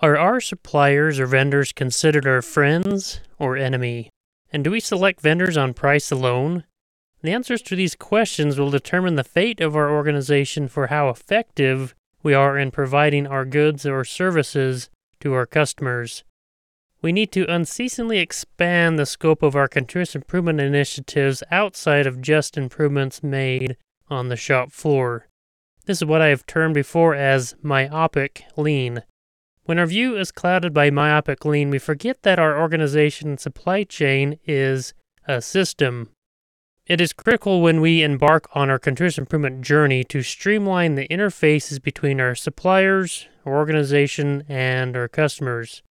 Are our suppliers or vendors considered our friends or enemy? And do we select vendors on price alone? The answers to these questions will determine the fate of our organization for how effective we are in providing our goods or services to our customers. We need to unceasingly expand the scope of our continuous improvement initiatives outside of just improvements made on the shop floor. This is what I have termed before as myopic lean. When our view is clouded by myopic lean, we forget that our organization supply chain is a system. It is critical when we embark on our continuous improvement journey to streamline the interfaces between our suppliers, our organization, and our customers.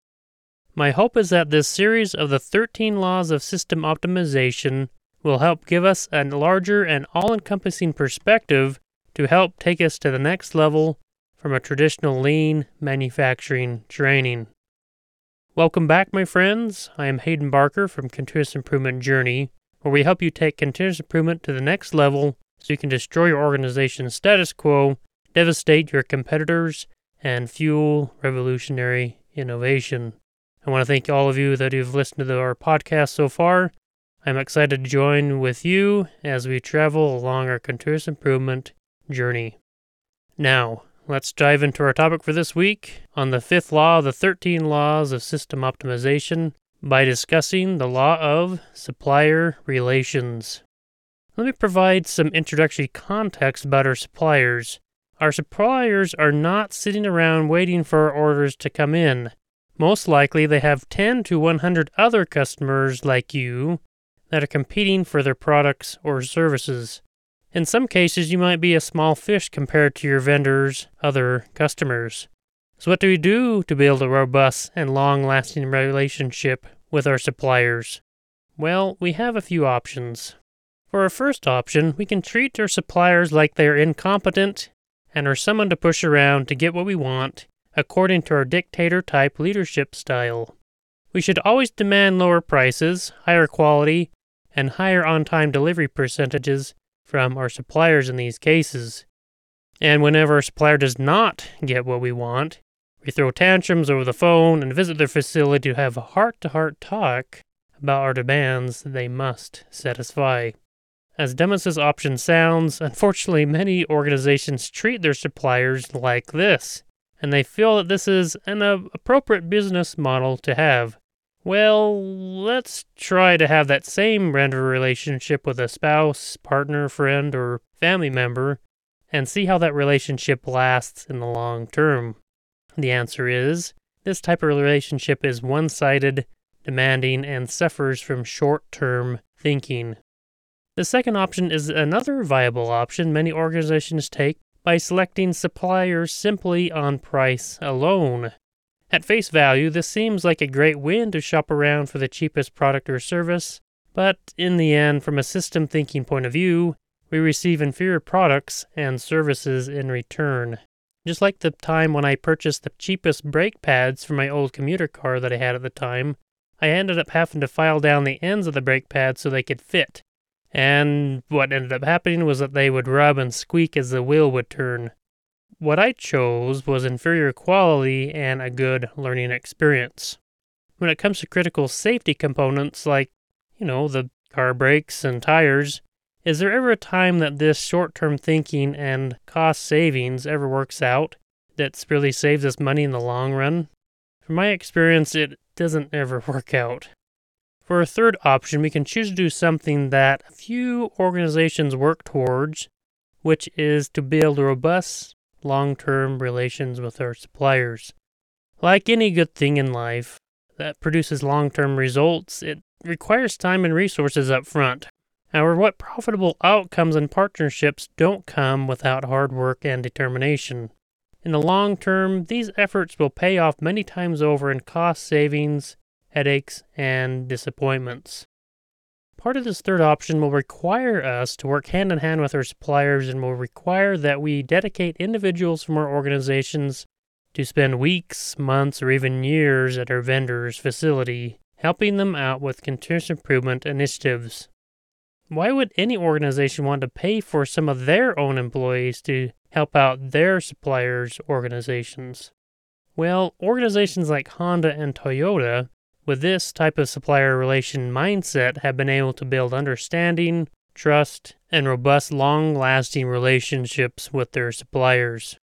My hope is that this series of the 13 laws of system optimization will help give us a larger and all encompassing perspective to help take us to the next level from a traditional lean manufacturing training. Welcome back, my friends. I am Hayden Barker from Continuous Improvement Journey, where we help you take continuous improvement to the next level so you can destroy your organization's status quo, devastate your competitors, and fuel revolutionary innovation. I want to thank all of you that have listened to our podcast so far. I'm excited to join with you as we travel along our continuous improvement journey. Now, Let's dive into our topic for this week on the fifth law of the 13 laws of system optimization by discussing the law of supplier relations. Let me provide some introductory context about our suppliers. Our suppliers are not sitting around waiting for our orders to come in. Most likely, they have 10 to 100 other customers like you that are competing for their products or services. In some cases, you might be a small fish compared to your vendors' other customers. So, what do we do to build a robust and long lasting relationship with our suppliers? Well, we have a few options. For our first option, we can treat our suppliers like they are incompetent and are someone to push around to get what we want, according to our dictator type leadership style. We should always demand lower prices, higher quality, and higher on time delivery percentages from our suppliers in these cases. And whenever a supplier does not get what we want, we throw tantrums over the phone and visit their facility to have a heart to heart talk about our demands they must satisfy. As dumb as this option sounds, unfortunately, many organizations treat their suppliers like this, and they feel that this is an appropriate business model to have. Well, let's try to have that same render relationship with a spouse, partner, friend, or family member and see how that relationship lasts in the long term. The answer is this type of relationship is one sided, demanding, and suffers from short term thinking. The second option is another viable option many organizations take by selecting suppliers simply on price alone. At face value, this seems like a great win to shop around for the cheapest product or service, but in the end, from a system thinking point of view, we receive inferior products and services in return. Just like the time when I purchased the cheapest brake pads for my old commuter car that I had at the time, I ended up having to file down the ends of the brake pads so they could fit. And what ended up happening was that they would rub and squeak as the wheel would turn. What I chose was inferior quality and a good learning experience. When it comes to critical safety components like, you know, the car brakes and tires, is there ever a time that this short term thinking and cost savings ever works out that really saves us money in the long run? From my experience, it doesn't ever work out. For a third option, we can choose to do something that a few organizations work towards, which is to build robust long term relations with our suppliers. Like any good thing in life that produces long term results, it requires time and resources up front. However, what profitable outcomes and partnerships don't come without hard work and determination. In the long term, these efforts will pay off many times over in cost savings, headaches, and disappointments. Part of this third option will require us to work hand in hand with our suppliers and will require that we dedicate individuals from our organizations to spend weeks, months, or even years at our vendor's facility, helping them out with continuous improvement initiatives. Why would any organization want to pay for some of their own employees to help out their suppliers' organizations? Well, organizations like Honda and Toyota, with this type of supplier relation mindset, have been able to build understanding, trust, and robust, long lasting relationships with their suppliers.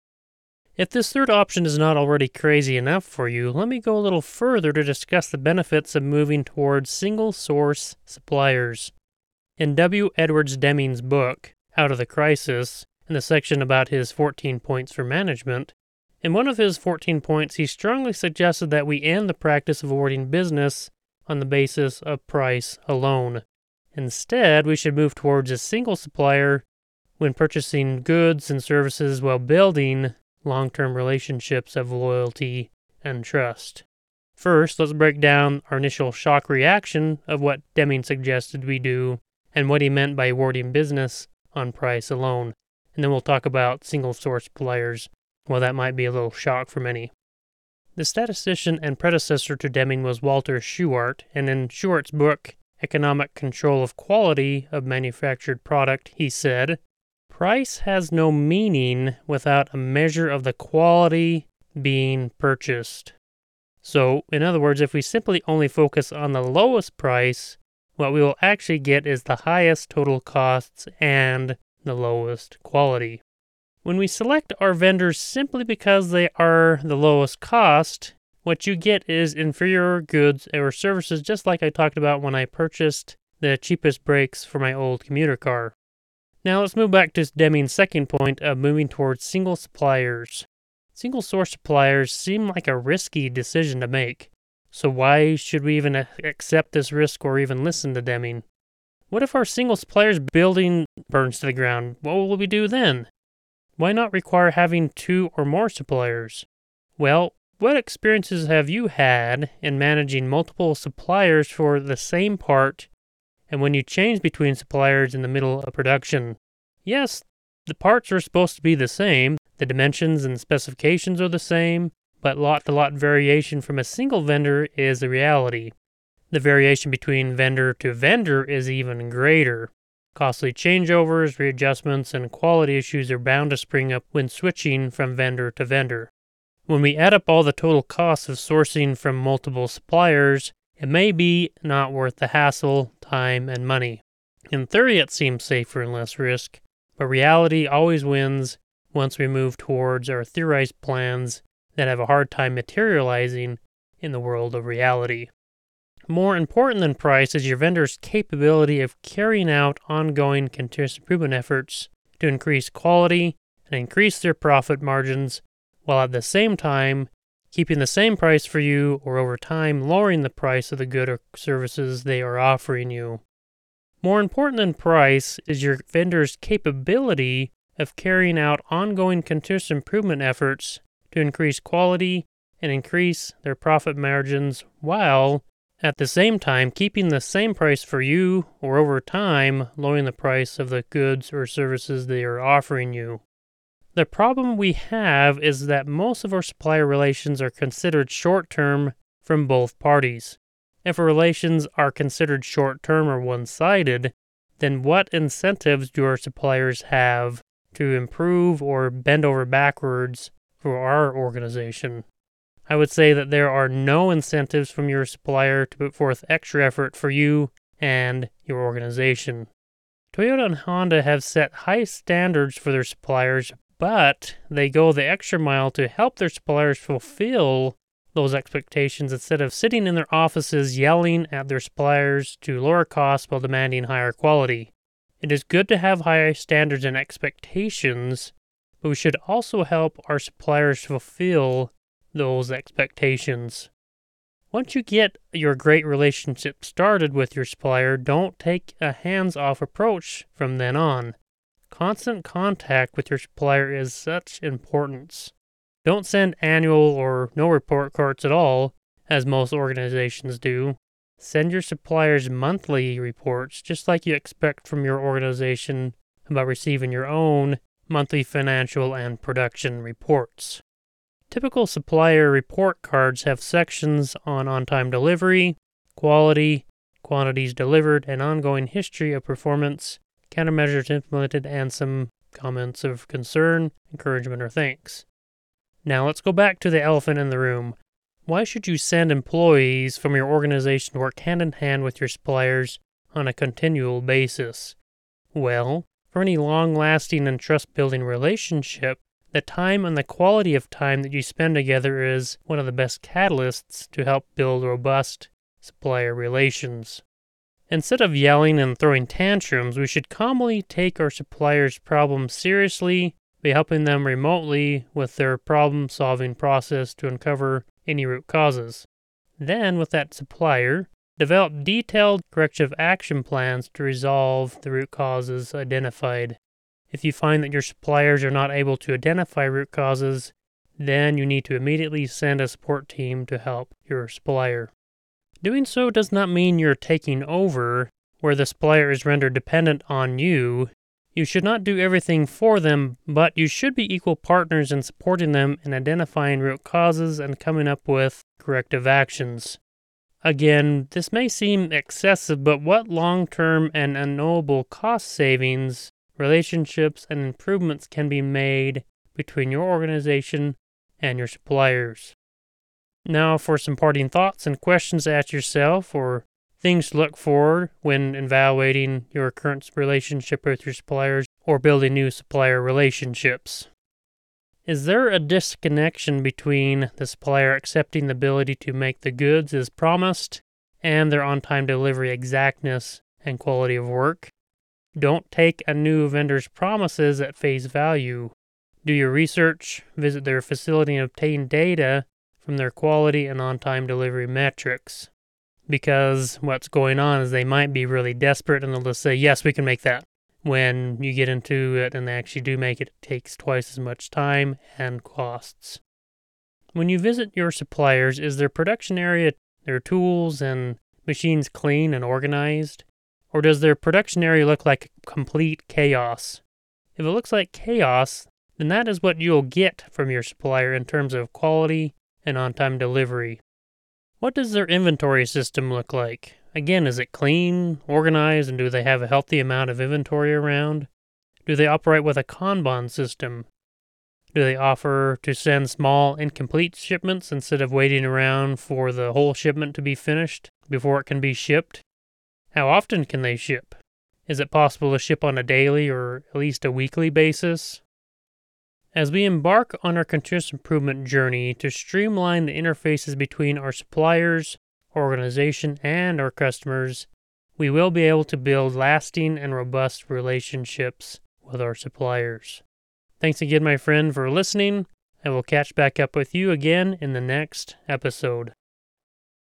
If this third option is not already crazy enough for you, let me go a little further to discuss the benefits of moving towards single source suppliers. In W. Edwards Deming's book, Out of the Crisis, in the section about his 14 points for management, in one of his 14 points, he strongly suggested that we end the practice of awarding business on the basis of price alone. Instead, we should move towards a single supplier when purchasing goods and services while building long term relationships of loyalty and trust. First, let's break down our initial shock reaction of what Deming suggested we do and what he meant by awarding business on price alone. And then we'll talk about single source suppliers, while that might be a little shock for many. The statistician and predecessor to Deming was Walter Shewhart, and in Shewhart's book, Economic Control of Quality of Manufactured Product, he said, Price has no meaning without a measure of the quality being purchased. So, in other words, if we simply only focus on the lowest price, what we will actually get is the highest total costs and the lowest quality. When we select our vendors simply because they are the lowest cost, what you get is inferior goods or services, just like I talked about when I purchased the cheapest brakes for my old commuter car. Now let's move back to Deming's second point of moving towards single suppliers. Single source suppliers seem like a risky decision to make. So why should we even accept this risk or even listen to Deming? What if our single supplier's building burns to the ground? What will we do then? Why not require having two or more suppliers? Well, what experiences have you had in managing multiple suppliers for the same part and when you change between suppliers in the middle of production. Yes, the parts are supposed to be the same, the dimensions and specifications are the same, but lot to lot variation from a single vendor is a reality. The variation between vendor to vendor is even greater. Costly changeovers, readjustments, and quality issues are bound to spring up when switching from vendor to vendor. When we add up all the total costs of sourcing from multiple suppliers, it may be not worth the hassle, time, and money. In theory, it seems safer and less risk, but reality always wins once we move towards our theorized plans that have a hard time materializing in the world of reality. More important than price is your vendor's capability of carrying out ongoing continuous improvement efforts to increase quality and increase their profit margins, while at the same time keeping the same price for you or over time lowering the price of the good or services they are offering you. More important than price is your vendor's capability of carrying out ongoing continuous improvement efforts to increase quality and increase their profit margins while at the same time keeping the same price for you or over time lowering the price of the goods or services they are offering you. The problem we have is that most of our supplier relations are considered short term from both parties. If relations are considered short term or one sided, then what incentives do our suppliers have to improve or bend over backwards for our organization? I would say that there are no incentives from your supplier to put forth extra effort for you and your organization. Toyota and Honda have set high standards for their suppliers but they go the extra mile to help their suppliers fulfill those expectations instead of sitting in their offices yelling at their suppliers to lower costs while demanding higher quality. It is good to have high standards and expectations, but we should also help our suppliers fulfill those expectations. Once you get your great relationship started with your supplier, don't take a hands off approach from then on. Constant contact with your supplier is such importance. Don't send annual or no report cards at all, as most organizations do. Send your suppliers monthly reports, just like you expect from your organization about receiving your own monthly financial and production reports. Typical supplier report cards have sections on on time delivery, quality, quantities delivered, and ongoing history of performance countermeasures implemented, and some comments of concern, encouragement, or thanks. Now let's go back to the elephant in the room. Why should you send employees from your organization to work hand in hand with your suppliers on a continual basis? Well, for any long lasting and trust building relationship, the time and the quality of time that you spend together is one of the best catalysts to help build robust supplier relations. Instead of yelling and throwing tantrums, we should calmly take our suppliers' problems seriously by helping them remotely with their problem solving process to uncover any root causes. Then, with that supplier, develop detailed corrective action plans to resolve the root causes identified. If you find that your suppliers are not able to identify root causes, then you need to immediately send a support team to help your supplier. Doing so does not mean you're taking over, where the supplier is rendered dependent on you you should not do everything for them, but you should be equal partners in supporting them in identifying root causes and coming up with corrective actions. Again, this may seem excessive, but what long term and unknowable cost savings, relationships, and improvements can be made between your organization and your suppliers? Now, for some parting thoughts and questions to ask yourself or things to look for when evaluating your current relationship with your suppliers or building new supplier relationships. Is there a disconnection between the supplier accepting the ability to make the goods as promised and their on time delivery exactness and quality of work? Don't take a new vendor's promises at face value. Do your research, visit their facility, and obtain data from their quality and on time delivery metrics because what's going on is they might be really desperate and they'll just say, yes, we can make that. When you get into it and they actually do make it, it takes twice as much time and costs. When you visit your suppliers, is their production area, their tools and machines clean and organized? Or does their production area look like complete chaos? If it looks like chaos, then that is what you'll get from your supplier in terms of quality and on time delivery. What does their inventory system look like? Again, is it clean, organized, and do they have a healthy amount of inventory around? Do they operate with a Kanban system? Do they offer to send small, incomplete shipments instead of waiting around for the whole shipment to be finished before it can be shipped? How often can they ship? Is it possible to ship on a daily or at least a weekly basis? As we embark on our continuous improvement journey to streamline the interfaces between our suppliers, organization, and our customers, we will be able to build lasting and robust relationships with our suppliers. Thanks again, my friend, for listening. I will catch back up with you again in the next episode.